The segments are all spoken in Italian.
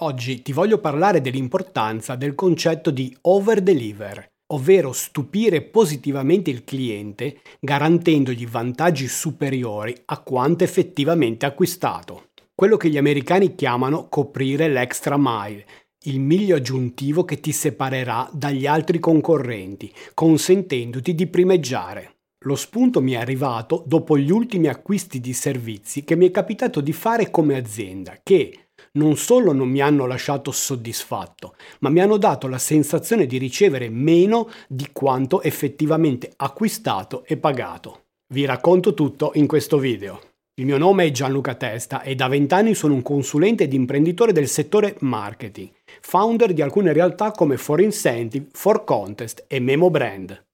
Oggi ti voglio parlare dell'importanza del concetto di over-deliver, ovvero stupire positivamente il cliente garantendogli vantaggi superiori a quanto effettivamente acquistato. Quello che gli americani chiamano coprire l'extra mile, il miglio aggiuntivo che ti separerà dagli altri concorrenti, consentendoti di primeggiare. Lo spunto mi è arrivato dopo gli ultimi acquisti di servizi che mi è capitato di fare come azienda, che non solo non mi hanno lasciato soddisfatto, ma mi hanno dato la sensazione di ricevere meno di quanto effettivamente acquistato e pagato. Vi racconto tutto in questo video. Il mio nome è Gianluca Testa e da vent'anni sono un consulente ed imprenditore del settore marketing, founder di alcune realtà come For Incentive, For Contest e Memo Brand.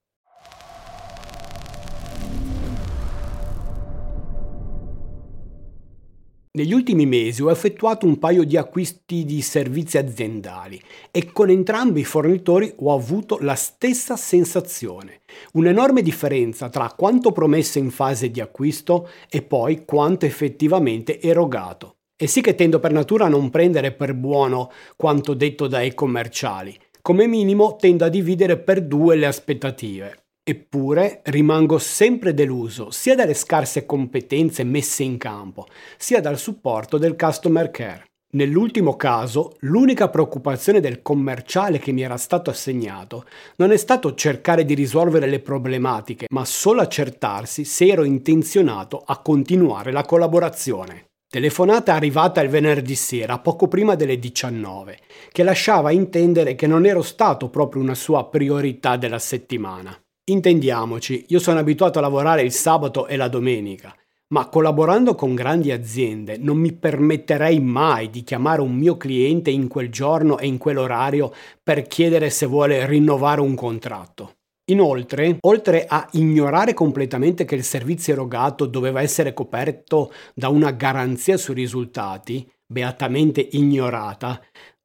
Negli ultimi mesi ho effettuato un paio di acquisti di servizi aziendali e con entrambi i fornitori ho avuto la stessa sensazione, un'enorme differenza tra quanto promesso in fase di acquisto e poi quanto effettivamente erogato. E sì che tendo per natura a non prendere per buono quanto detto dai commerciali, come minimo tendo a dividere per due le aspettative. Eppure rimango sempre deluso sia dalle scarse competenze messe in campo, sia dal supporto del customer care. Nell'ultimo caso, l'unica preoccupazione del commerciale che mi era stato assegnato non è stato cercare di risolvere le problematiche, ma solo accertarsi se ero intenzionato a continuare la collaborazione. Telefonata arrivata il venerdì sera, poco prima delle 19, che lasciava intendere che non ero stato proprio una sua priorità della settimana. Intendiamoci, io sono abituato a lavorare il sabato e la domenica, ma collaborando con grandi aziende non mi permetterei mai di chiamare un mio cliente in quel giorno e in quell'orario per chiedere se vuole rinnovare un contratto. Inoltre, oltre a ignorare completamente che il servizio erogato doveva essere coperto da una garanzia sui risultati, beatamente ignorata,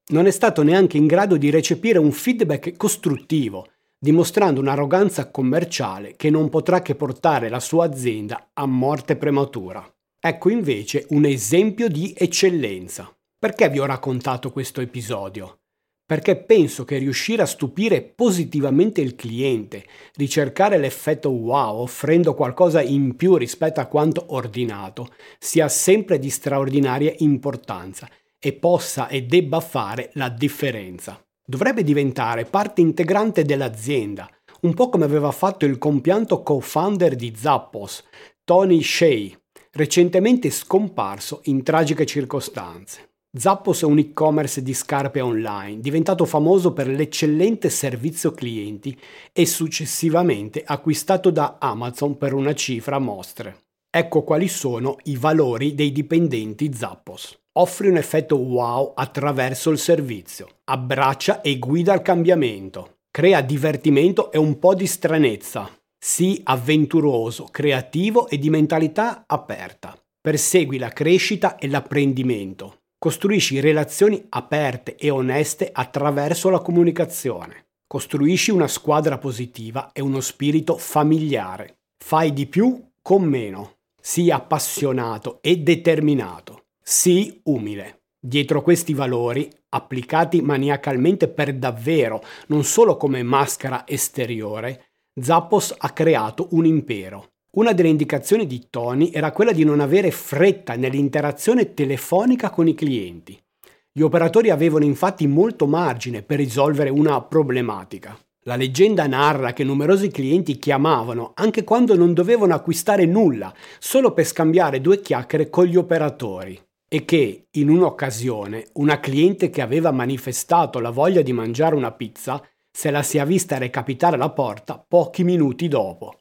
non è stato neanche in grado di recepire un feedback costruttivo dimostrando un'arroganza commerciale che non potrà che portare la sua azienda a morte prematura. Ecco invece un esempio di eccellenza. Perché vi ho raccontato questo episodio? Perché penso che riuscire a stupire positivamente il cliente, ricercare l'effetto wow offrendo qualcosa in più rispetto a quanto ordinato, sia sempre di straordinaria importanza e possa e debba fare la differenza dovrebbe diventare parte integrante dell'azienda, un po' come aveva fatto il compianto co-founder di Zappos, Tony Shea, recentemente scomparso in tragiche circostanze. Zappos è un e-commerce di scarpe online, diventato famoso per l'eccellente servizio clienti e successivamente acquistato da Amazon per una cifra mostre. Ecco quali sono i valori dei dipendenti Zappos. Offri un effetto wow attraverso il servizio, abbraccia e guida il cambiamento, crea divertimento e un po' di stranezza, sii avventuroso, creativo e di mentalità aperta. Persegui la crescita e l'apprendimento. Costruisci relazioni aperte e oneste attraverso la comunicazione. Costruisci una squadra positiva e uno spirito familiare. Fai di più con meno. Sii appassionato e determinato. Sii umile. Dietro questi valori, applicati maniacalmente per davvero, non solo come maschera esteriore, Zappos ha creato un impero. Una delle indicazioni di Tony era quella di non avere fretta nell'interazione telefonica con i clienti. Gli operatori avevano infatti molto margine per risolvere una problematica. La leggenda narra che numerosi clienti chiamavano anche quando non dovevano acquistare nulla, solo per scambiare due chiacchiere con gli operatori e che, in un'occasione, una cliente che aveva manifestato la voglia di mangiare una pizza se la sia vista recapitare alla porta pochi minuti dopo.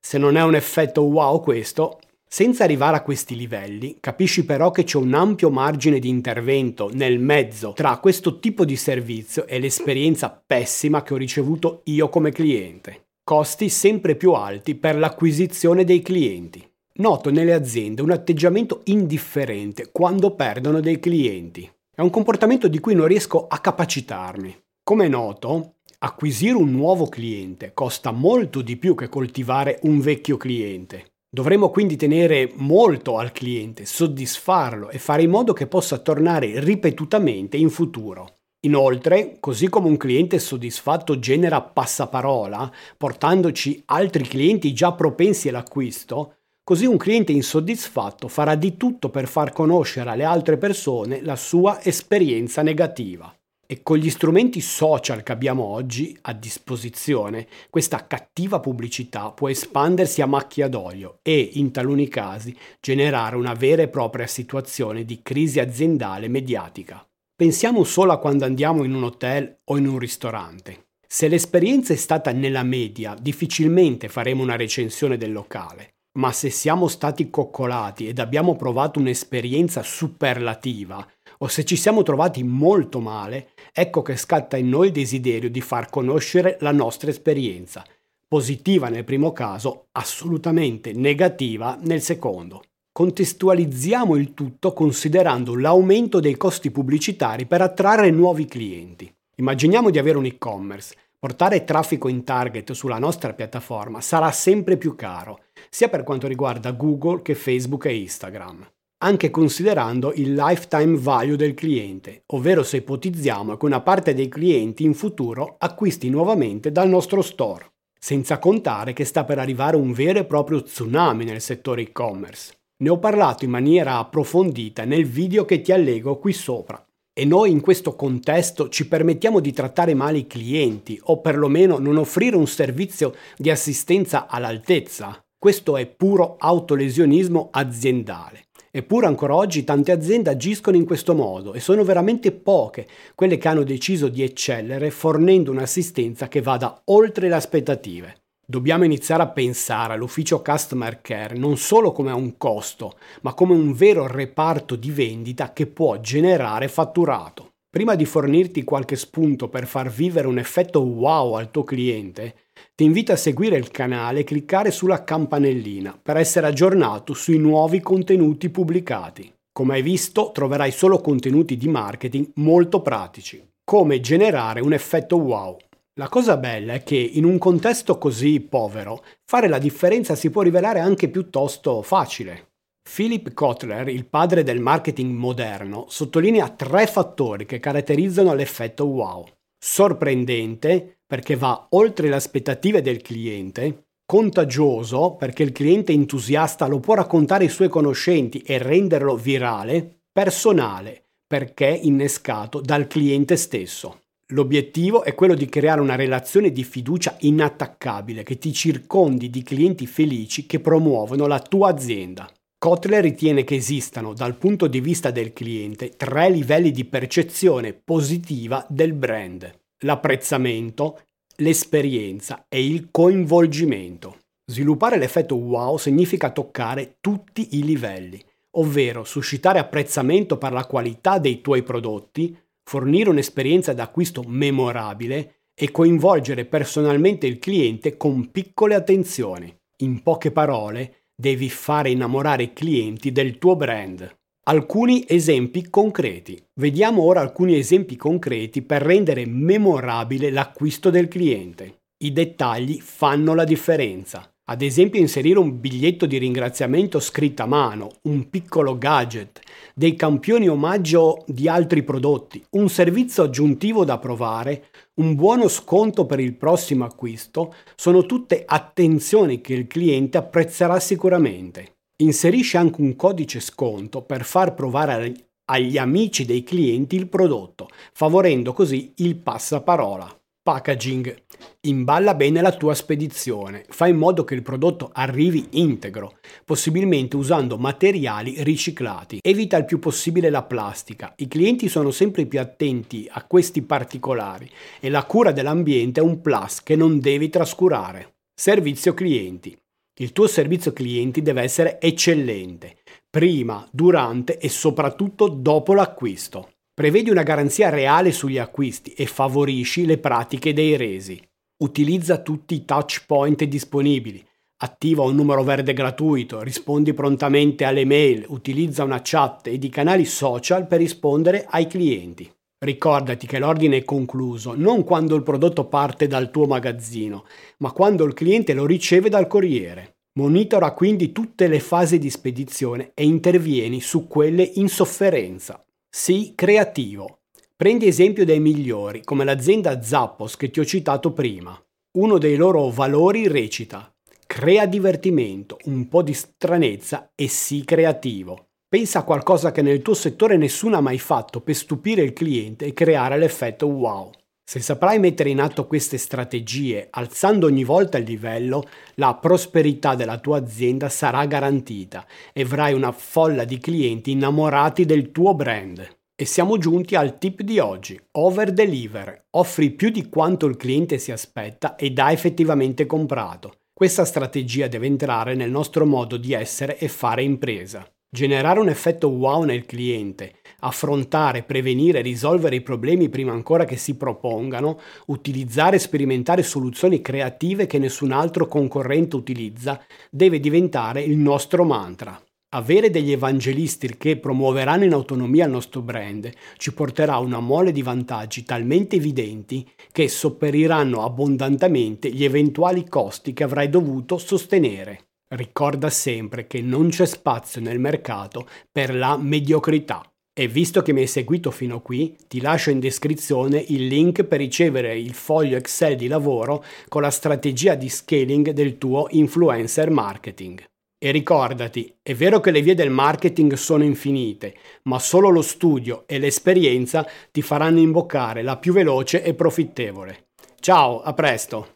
Se non è un effetto wow questo, senza arrivare a questi livelli, capisci però che c'è un ampio margine di intervento nel mezzo tra questo tipo di servizio e l'esperienza pessima che ho ricevuto io come cliente. Costi sempre più alti per l'acquisizione dei clienti. Noto nelle aziende un atteggiamento indifferente quando perdono dei clienti. È un comportamento di cui non riesco a capacitarmi. Come è noto, acquisire un nuovo cliente costa molto di più che coltivare un vecchio cliente. Dovremmo quindi tenere molto al cliente, soddisfarlo e fare in modo che possa tornare ripetutamente in futuro. Inoltre, così come un cliente soddisfatto genera passaparola, portandoci altri clienti già propensi all'acquisto, così un cliente insoddisfatto farà di tutto per far conoscere alle altre persone la sua esperienza negativa. E con gli strumenti social che abbiamo oggi a disposizione, questa cattiva pubblicità può espandersi a macchia d'olio e, in taluni casi, generare una vera e propria situazione di crisi aziendale mediatica. Pensiamo solo a quando andiamo in un hotel o in un ristorante. Se l'esperienza è stata nella media, difficilmente faremo una recensione del locale, ma se siamo stati coccolati ed abbiamo provato un'esperienza superlativa, o se ci siamo trovati molto male, ecco che scatta in noi il desiderio di far conoscere la nostra esperienza, positiva nel primo caso, assolutamente negativa nel secondo. Contestualizziamo il tutto considerando l'aumento dei costi pubblicitari per attrarre nuovi clienti. Immaginiamo di avere un e-commerce. Portare traffico in target sulla nostra piattaforma sarà sempre più caro, sia per quanto riguarda Google che Facebook e Instagram. Anche considerando il lifetime value del cliente, ovvero se ipotizziamo che una parte dei clienti in futuro acquisti nuovamente dal nostro store. Senza contare che sta per arrivare un vero e proprio tsunami nel settore e-commerce. Ne ho parlato in maniera approfondita nel video che ti allego qui sopra. E noi in questo contesto ci permettiamo di trattare male i clienti o perlomeno non offrire un servizio di assistenza all'altezza. Questo è puro autolesionismo aziendale. Eppure ancora oggi tante aziende agiscono in questo modo e sono veramente poche quelle che hanno deciso di eccellere fornendo un'assistenza che vada oltre le aspettative. Dobbiamo iniziare a pensare all'ufficio customer care non solo come a un costo, ma come un vero reparto di vendita che può generare fatturato. Prima di fornirti qualche spunto per far vivere un effetto wow al tuo cliente, ti invito a seguire il canale e cliccare sulla campanellina per essere aggiornato sui nuovi contenuti pubblicati. Come hai visto, troverai solo contenuti di marketing molto pratici. Come generare un effetto wow. La cosa bella è che in un contesto così povero fare la differenza si può rivelare anche piuttosto facile. Philip Kotler, il padre del marketing moderno, sottolinea tre fattori che caratterizzano l'effetto wow. Sorprendente, perché va oltre le aspettative del cliente, contagioso, perché il cliente entusiasta lo può raccontare ai suoi conoscenti e renderlo virale, personale, perché innescato dal cliente stesso. L'obiettivo è quello di creare una relazione di fiducia inattaccabile che ti circondi di clienti felici che promuovono la tua azienda. Kotler ritiene che esistano, dal punto di vista del cliente, tre livelli di percezione positiva del brand. L'apprezzamento, l'esperienza e il coinvolgimento. Sviluppare l'effetto wow significa toccare tutti i livelli, ovvero suscitare apprezzamento per la qualità dei tuoi prodotti, fornire un'esperienza d'acquisto memorabile e coinvolgere personalmente il cliente con piccole attenzioni. In poche parole, devi fare innamorare i clienti del tuo brand. Alcuni esempi concreti. Vediamo ora alcuni esempi concreti per rendere memorabile l'acquisto del cliente. I dettagli fanno la differenza. Ad esempio inserire un biglietto di ringraziamento scritto a mano, un piccolo gadget, dei campioni omaggio di altri prodotti, un servizio aggiuntivo da provare, un buono sconto per il prossimo acquisto, sono tutte attenzioni che il cliente apprezzerà sicuramente. Inserisce anche un codice sconto per far provare agli amici dei clienti il prodotto, favorendo così il passaparola. Packaging. Imballa bene la tua spedizione, fai in modo che il prodotto arrivi integro, possibilmente usando materiali riciclati. Evita il più possibile la plastica. I clienti sono sempre più attenti a questi particolari e la cura dell'ambiente è un plus che non devi trascurare. Servizio clienti. Il tuo servizio clienti deve essere eccellente, prima, durante e soprattutto dopo l'acquisto. Prevedi una garanzia reale sugli acquisti e favorisci le pratiche dei resi. Utilizza tutti i touch point disponibili. Attiva un numero verde gratuito, rispondi prontamente alle mail, utilizza una chat ed i canali social per rispondere ai clienti. Ricordati che l'ordine è concluso non quando il prodotto parte dal tuo magazzino, ma quando il cliente lo riceve dal corriere. Monitora quindi tutte le fasi di spedizione e intervieni su quelle in sofferenza. Sii creativo. Prendi esempio dai migliori, come l'azienda Zappos che ti ho citato prima. Uno dei loro valori recita Crea divertimento, un po' di stranezza e sii creativo. Pensa a qualcosa che nel tuo settore nessuno ha mai fatto per stupire il cliente e creare l'effetto wow. Se saprai mettere in atto queste strategie, alzando ogni volta il livello, la prosperità della tua azienda sarà garantita e avrai una folla di clienti innamorati del tuo brand. E siamo giunti al tip di oggi. Over deliver. Offri più di quanto il cliente si aspetta ed ha effettivamente comprato. Questa strategia deve entrare nel nostro modo di essere e fare impresa. Generare un effetto wow nel cliente, affrontare, prevenire, risolvere i problemi prima ancora che si propongano, utilizzare e sperimentare soluzioni creative che nessun altro concorrente utilizza, deve diventare il nostro mantra. Avere degli evangelisti che promuoveranno in autonomia il nostro brand ci porterà una mole di vantaggi talmente evidenti che sopperiranno abbondantemente gli eventuali costi che avrai dovuto sostenere. Ricorda sempre che non c'è spazio nel mercato per la mediocrità. E visto che mi hai seguito fino qui, ti lascio in descrizione il link per ricevere il foglio Excel di lavoro con la strategia di scaling del tuo influencer marketing. E ricordati, è vero che le vie del marketing sono infinite, ma solo lo studio e l'esperienza ti faranno imboccare la più veloce e profittevole. Ciao, a presto!